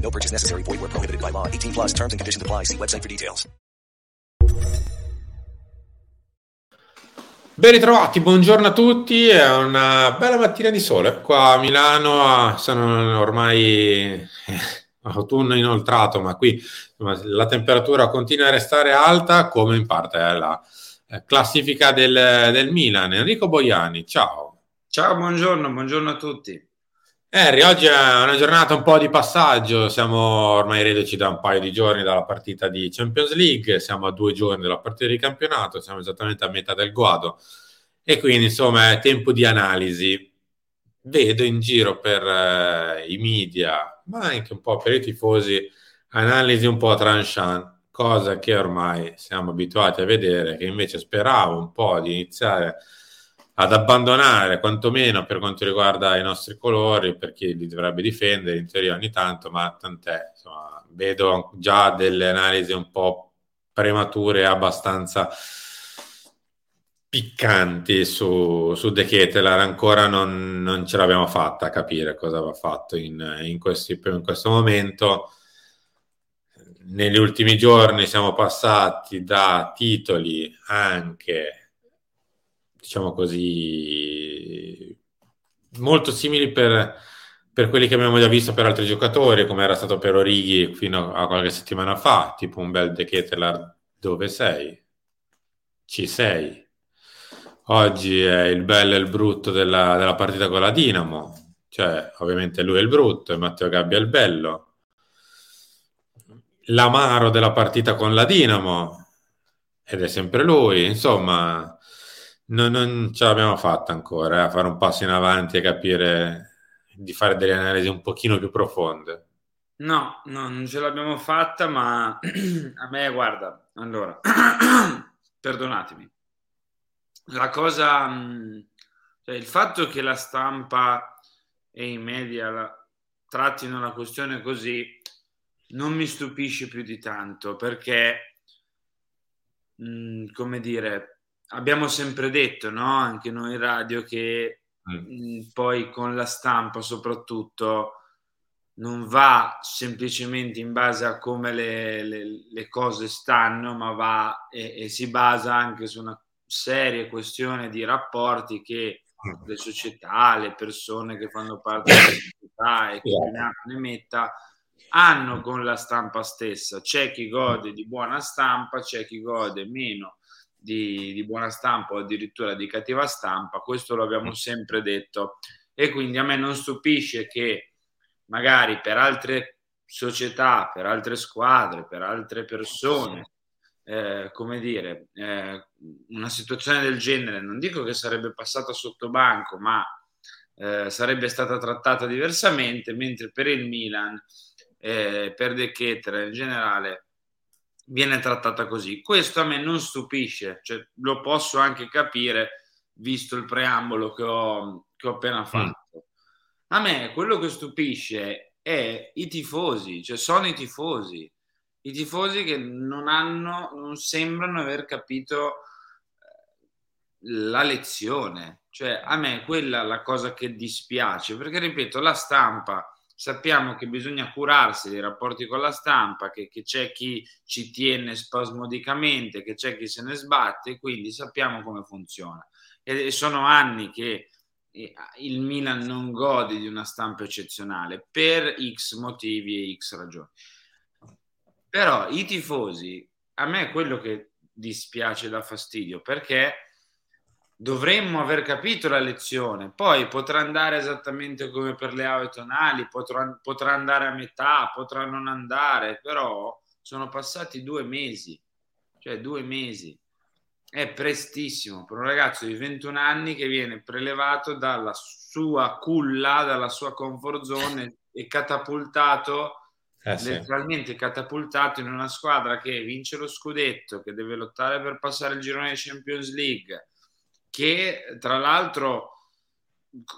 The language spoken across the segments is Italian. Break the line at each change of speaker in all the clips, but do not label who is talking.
No purchase necessary. Void where prohibited by law. 18 plus terms and conditions apply. See website for details.
Ben ritrovati, buongiorno a tutti, è una bella mattina di sole qua a Milano, sono ormai eh, autunno inoltrato, ma qui insomma, la temperatura continua a restare alta come in parte è la eh, classifica del, del Milan. Enrico Boiani, ciao.
Ciao, buongiorno, buongiorno a tutti.
Henry, oggi è una giornata un po' di passaggio, siamo ormai reduci da un paio di giorni dalla partita di Champions League, siamo a due giorni dalla partita di campionato, siamo esattamente a metà del guado. E quindi insomma è tempo di analisi. Vedo in giro per eh, i media, ma anche un po' per i tifosi, analisi un po' tranchant, cosa che ormai siamo abituati a vedere, che invece speravo un po' di iniziare ad abbandonare, quantomeno per quanto riguarda i nostri colori, per chi li dovrebbe difendere in teoria ogni tanto, ma tant'è. Insomma, vedo già delle analisi un po' premature, abbastanza piccanti su, su De Ketelar, ancora non, non, ce l'abbiamo fatta a capire cosa aveva fatto in, in, questi, in questo momento. Negli ultimi giorni siamo passati da titoli anche diciamo così, molto simili per, per, quelli che abbiamo già visto per altri giocatori, come era stato per Orighi fino a qualche settimana fa, tipo un bel De Ketelar, dove sei? Ci sei. Oggi è il bello e il brutto della, della partita con la Dinamo, cioè ovviamente lui è il brutto e Matteo Gabbia è il bello. L'amaro della partita con la Dinamo ed è sempre lui, insomma No, non ce l'abbiamo fatta ancora, eh, a fare un passo in avanti e capire di fare delle analisi un pochino più profonde.
No, no, non ce l'abbiamo fatta, ma a me, guarda, allora, perdonatemi, la cosa, mm, cioè il fatto che la stampa e i media la, trattino la questione così non mi stupisce più di tanto, perché, mh, mm, come dire, abbiamo sempre detto, no? anche noi in radio, che mm. mh, poi con la stampa soprattutto non va semplicemente in base a come le, le, le cose stanno, ma va e, e, si basa anche su una seria questione di rapporti che mm. le società, le persone che fanno parte della società e che ne metta hanno con la stampa stessa. C'è chi gode di buona stampa, c'è chi gode meno di, di, buona stampa o addirittura di cattiva stampa, questo lo abbiamo sempre detto. E quindi a me non stupisce che magari per altre società, per altre squadre, per altre persone, eh, come dire, eh, una situazione del genere, non dico che sarebbe passata sotto banco, ma eh, sarebbe stata trattata diversamente, mentre per il Milan, eh, per De Keter in generale, viene trattata così. Questo a me non stupisce, cioè, lo posso anche capire visto il preambolo che ho, che ho appena mm. fatto. A me quello che stupisce è i tifosi, cioè sono i tifosi, i tifosi che non hanno, non sembrano aver capito eh, la lezione. Cioè, a me quella è la cosa che dispiace, perché ripeto, la stampa sappiamo che bisogna curarsi dei rapporti con la stampa, che, che, c'è chi ci tiene spasmodicamente, che c'è chi se ne sbatte, quindi sappiamo come funziona. E sono anni che eh, il Milan non gode di una stampa eccezionale per X motivi e X ragioni. Però i tifosi a me è quello che dispiace da fastidio, perché dovremmo aver capito la lezione. Poi potrà andare esattamente come per le aue tonali, potrà, potrà andare a metà, potrà non andare, però sono passati due mesi, cioè due mesi. È prestissimo per un ragazzo di 21 anni che viene prelevato dalla sua culla, dalla sua comfort zone e catapultato eh sì. letteralmente catapultato in una squadra che vince lo scudetto, che deve lottare per passare il girone di Champions League, che tra l'altro,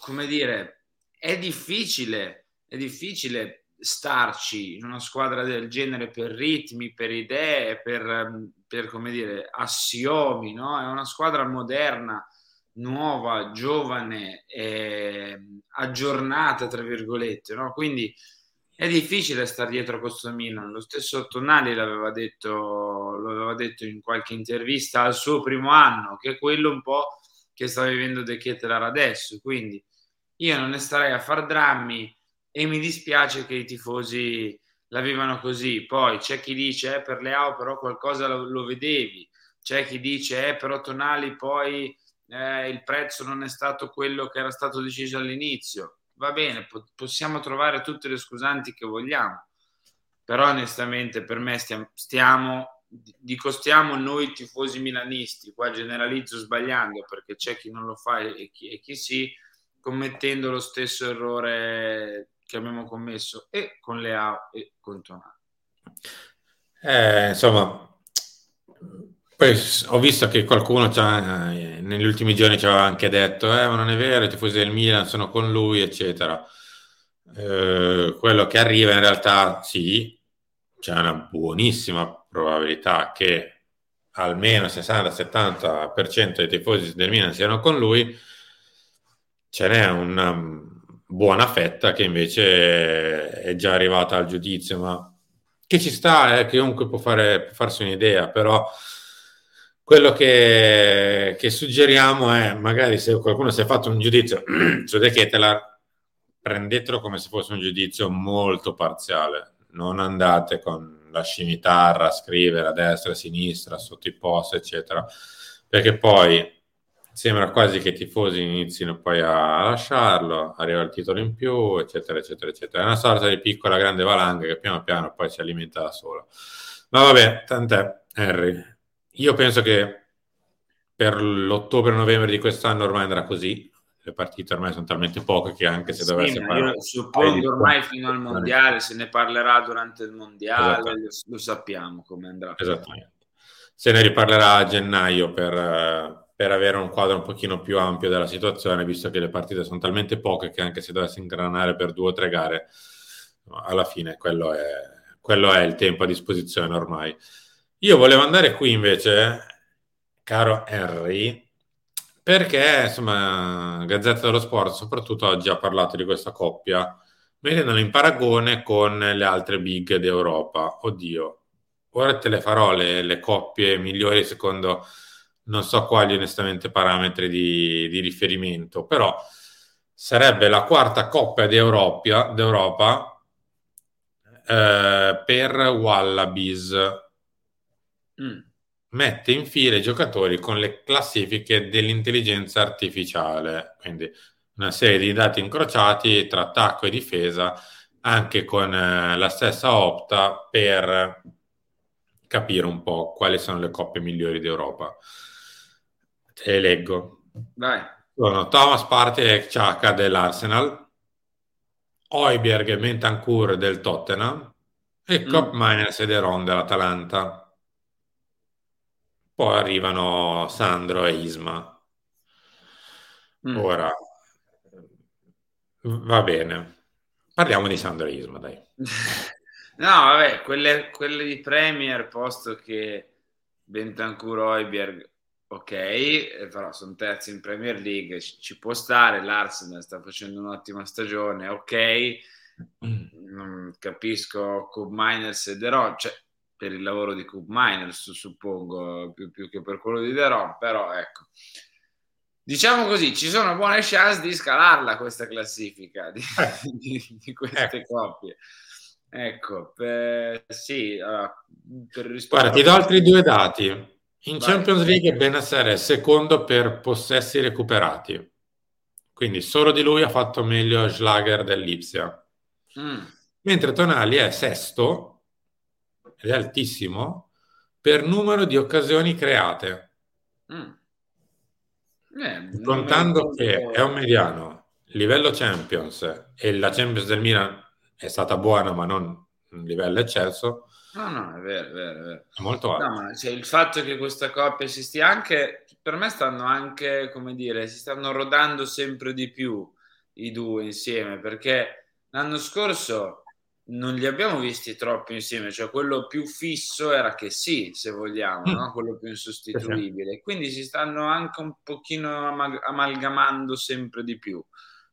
come dire, è difficile, è difficile starci in una squadra del genere per ritmi, per idee, per, per come dire, assiomi, no? È una squadra moderna, nuova, giovane, eh, aggiornata, tra virgolette, no? Quindi è difficile stare dietro a questo Milan. Lo stesso Tonali l'aveva detto, l'aveva detto in qualche intervista al suo primo anno, che è quello un po' che sta vivendo De Kettelar adesso. Quindi io non ne starei a far drammi e mi dispiace che i tifosi la vivano così. Poi c'è chi dice eh, per Leao però qualcosa lo, lo vedevi, c'è chi dice eh, però Tonali poi eh, il prezzo non è stato quello che era stato deciso all'inizio va bene, po- possiamo trovare tutte le scusanti che vogliamo, però onestamente per me stiamo, stiamo dico stiamo noi tifosi milanisti, qua generalizzo sbagliando perché c'è chi non lo fa e chi, e chi sì, commettendo lo stesso errore che abbiamo commesso e con Leao e con Tonali.
Eh, insomma, poi ho visto che qualcuno eh, negli ultimi giorni ci aveva anche detto, eh, ma non è vero, i tifosi del Milan sono con lui, eccetera. Eh, quello che arriva in realtà sì, c'è una buonissima probabilità che almeno 60-70% dei tifosi del Milan siano con lui, ce n'è una buona fetta che invece è già arrivata al giudizio, ma che ci sta, eh, chiunque può, fare, può farsi un'idea, però quello che, che, suggeriamo è magari se qualcuno si è fatto un giudizio su De Ketelar, prendetelo come se fosse un giudizio molto parziale, non andate con la scimitarra scrivere a destra a sinistra, sotto i post, eccetera, perché poi sembra quasi che i tifosi inizino poi a lasciarlo, arriva il titolo in più, eccetera, eccetera, eccetera. È una sorta di piccola grande valanga che piano piano poi si alimenta da sola. Ma vabbè, tant'è, Harry. Io penso che per l'ottobre-novembre di quest'anno ormai andrà così. Le partite ormai sono talmente poche che anche se sì, dovesse
fare. Suppongo ormai fino al mondiale, se ne parlerà durante il mondiale, lo, lo, sappiamo come andrà.
Esattamente. Se ne riparlerà a gennaio per, per avere un quadro un pochino più ampio della situazione, visto che le partite sono talmente poche che anche se dovesse ingranare per due o tre gare, alla fine quello è, quello è il tempo a disposizione ormai. Io volevo andare qui invece, caro Henry, perché insomma Gazzetta dello Sport soprattutto oggi ha parlato di questa coppia mettendolo in paragone con le altre big d'Europa. Oddio, ora te le farò le, le coppie migliori secondo non so quali onestamente parametri di, di riferimento, però sarebbe la quarta coppia d'Europa, d'Europa eh, per Wallabies Mm. Mette in fila i giocatori con le classifiche dell'intelligenza artificiale, quindi una serie di dati incrociati tra attacco e difesa, anche con eh, la stessa opta per capire un po' quali sono le coppie migliori d'Europa. Te le leggo.
Vai.
Sono Thomas Partey e Chaka dell'Arsenal, Oiberg e Mentancur del Tottenham e mm. Cop Miners e Deron dell'Atalanta. Poi arrivano Sandro e Isma. Mm. Ora, va bene. Parliamo di Sandro e Isma, dai.
no, vabbè, quelle, quelle, di Premier, posto che Bentancur Oiberg, ok, però sono terzi in Premier League, ci, ci può stare, l'Arsenal sta facendo un'ottima stagione, ok, mm. non capisco Coop Miners e Deron, cioè per il lavoro di Coop Miners, suppongo, più, più, che per quello di Deron, però ecco. Diciamo così, ci sono buone chance di scalarla questa classifica di, di, di queste ecco. coppie. Ecco, per, sì, allora, per rispondere...
Guarda, ti do altri due dati. In Vai. Champions League Benasser è secondo per possessi recuperati. Quindi solo di lui ha fatto meglio Schlager dell'Ipsia. Mm. Mentre Tonali è sesto, ed è altissimo, per numero di occasioni create. Mm. Eh, Contando che è un mediano, livello Champions, e la Champions del Milan è stata buona, ma non un livello eccelso.
No, no, è vero, è vero. È, vero.
è molto alto.
No, cioè, il fatto che questa coppia si stia anche, per me stanno anche, come dire, si stanno rodando sempre di più i due insieme, perché l'anno scorso non li abbiamo visti troppo insieme, cioè quello più fisso era che sì, se vogliamo, mm. no? quello più insostituibile. Quindi si stanno anche un pochino amalgamando sempre di più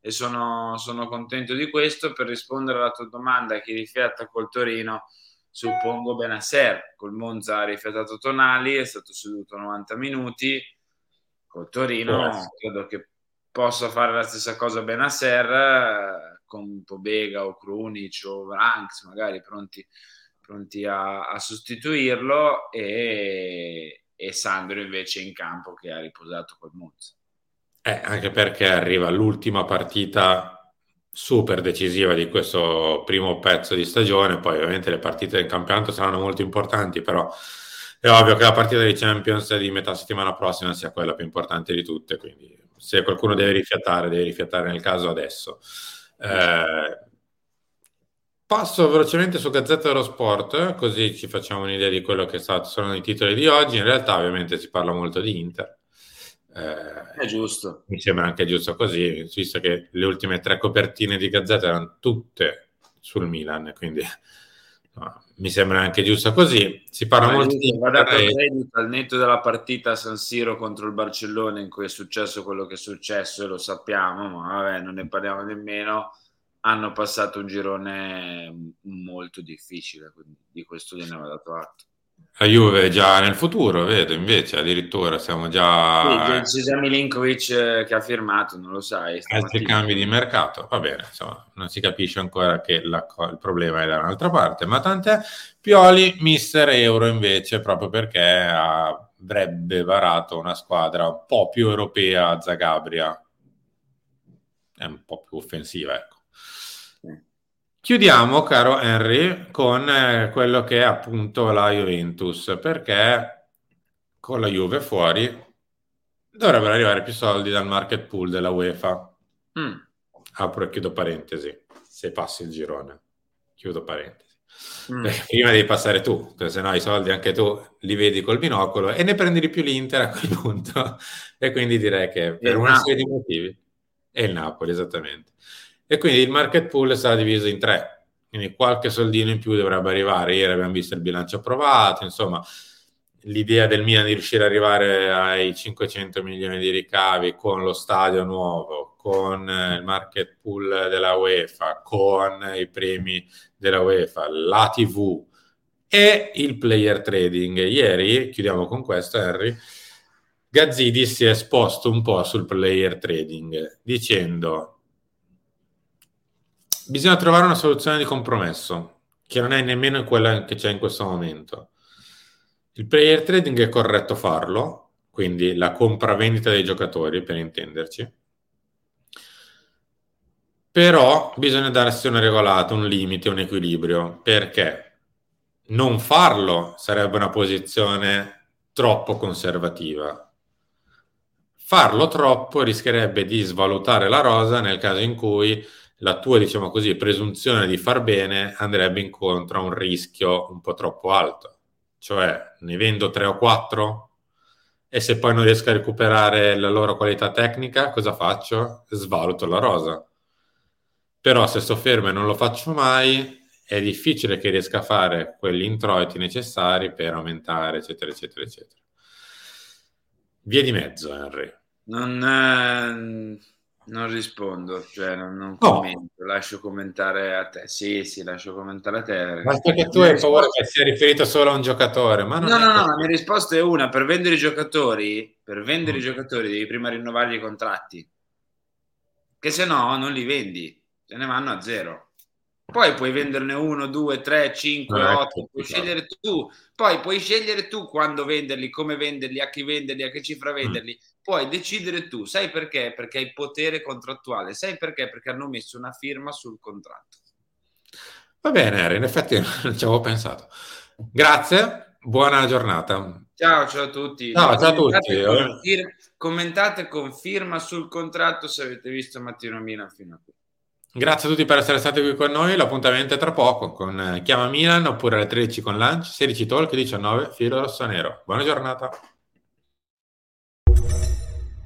e sono, sono contento di questo. Per rispondere alla tua domanda, chi rifiata col Torino, suppongo Benasser, col Monza ha rifiatato Tonali, è stato seduto 90 minuti, col Torino credo che possa fare la stessa cosa Benasser con Pobega o Krunic o Ranks magari pronti, pronti a, a, sostituirlo e, e Sandro invece in campo che ha riposato col Monza.
Eh, anche perché arriva l'ultima partita super decisiva di questo primo pezzo di stagione, poi ovviamente le partite del campionato saranno molto importanti, però è ovvio che la partita di Champions di metà settimana prossima sia quella più importante di tutte, quindi se qualcuno deve rifiatare, deve rifiatare nel caso adesso. Eh, passo velocemente su Gazzetta dello Sport, così ci facciamo un'idea di quello che sono i titoli di oggi. In realtà ovviamente si parla molto di Inter
eh, è giusto.
Mi sembra anche giusto così, visto che le ultime tre copertine di Gazzetta erano tutte sul Milan, quindi no, mi sembra anche giusto così. Si parla molto di...
Va dato credito al netto della partita a San Siro contro il Barcellona in cui è successo quello che è successo e lo sappiamo, ma vabbè, non ne parliamo nemmeno. Hanno passato un girone molto difficile, quindi di questo gliene va dato atto.
La Juve già nel futuro, vedo invece addirittura siamo già...
Sì, c'è già Milinkovic eh, che ha firmato, non lo sai.
Altri cambi di mercato, va bene, insomma, non si capisce ancora che la, il problema è da un'altra parte, ma tant'è. Pioli, mister Euro invece, proprio perché avrebbe varato una squadra un po' più europea a Zagabria, è un po' più offensiva, ecco. Chiudiamo, caro Henry, con eh, quello che è appunto la Juventus, perché con la Juve fuori dovrebbero arrivare più soldi dal market pool della UEFA. Mm. Apro e chiudo parentesi, se passi il girone. Chiudo parentesi. Mm. Prima devi passare tu, se no i soldi anche tu li vedi col binocolo e ne prendi di più l'Inter a quel punto. e quindi direi che per una serie di motivi è il Napoli, esattamente. E quindi il market pool sarà diviso in tre, quindi qualche soldino in più dovrebbe arrivare. Ieri abbiamo visto il bilancio approvato, insomma, l'idea del Milan di riuscire ad arrivare ai 500 milioni di ricavi con lo stadio nuovo, con il market pool della UEFA, con i premi della UEFA, la TV e il player trading. Ieri, chiudiamo con questo, Henry, Gazzidi si è esposto un po' sul player trading dicendo bisogna trovare una soluzione di compromesso, che non è nemmeno quella che c'è in questo momento. Il player trading è corretto farlo, quindi la compravendita dei giocatori, per intenderci. Però bisogna darsi una regolata, un limite, un equilibrio, perché non farlo sarebbe una posizione troppo conservativa. Farlo troppo rischierebbe di svalutare la rosa nel caso in cui la tua, diciamo così, presunzione di far bene andrebbe incontro a un rischio un po' troppo alto. Cioè, ne vendo tre o quattro e se poi non riesco a recuperare la loro qualità tecnica, cosa faccio? Svaluto la rosa. Però se sto fermo e non lo faccio mai, è difficile che riesca a fare quegli introiti necessari per aumentare, eccetera, eccetera, eccetera. Via di mezzo, Henry.
Non... Eh non rispondo, cioè non, non commento, lascio commentare a te. Sì, sì, lascio commentare a te.
Ma perché tu hai risposta... paura che sia riferito solo a un giocatore? Ma
no, no, no, no, la mia risposta è una, per vendere i giocatori, per vendere mm. i giocatori devi prima rinnovargli i contratti, che se no non li vendi, se ne vanno a zero. Poi puoi venderne uno, due, tre, cinque,
Eh,
otto, puoi
esatto.
scegliere tu. Poi puoi scegliere tu quando venderli, come venderli, a chi venderli, a che cifra venderli. Puoi decidere tu. Sai perché? Perché hai potere contrattuale. Sai perché? Perché hanno messo una firma sul contratto.
Va bene, Harry, in effetti non ci avevo pensato. Grazie, buona giornata.
Ciao, ciao a tutti.
Ciao, ciao a tutti.
con commentate con firma sul contratto se avete visto Mattino Milan fino a qui.
Grazie a tutti per essere stati qui con noi. L'appuntamento è tra poco con eh, Chiama Milan oppure alle 13 con Lunch, 16 Talk, 19 Filo Rossonero. Buona giornata.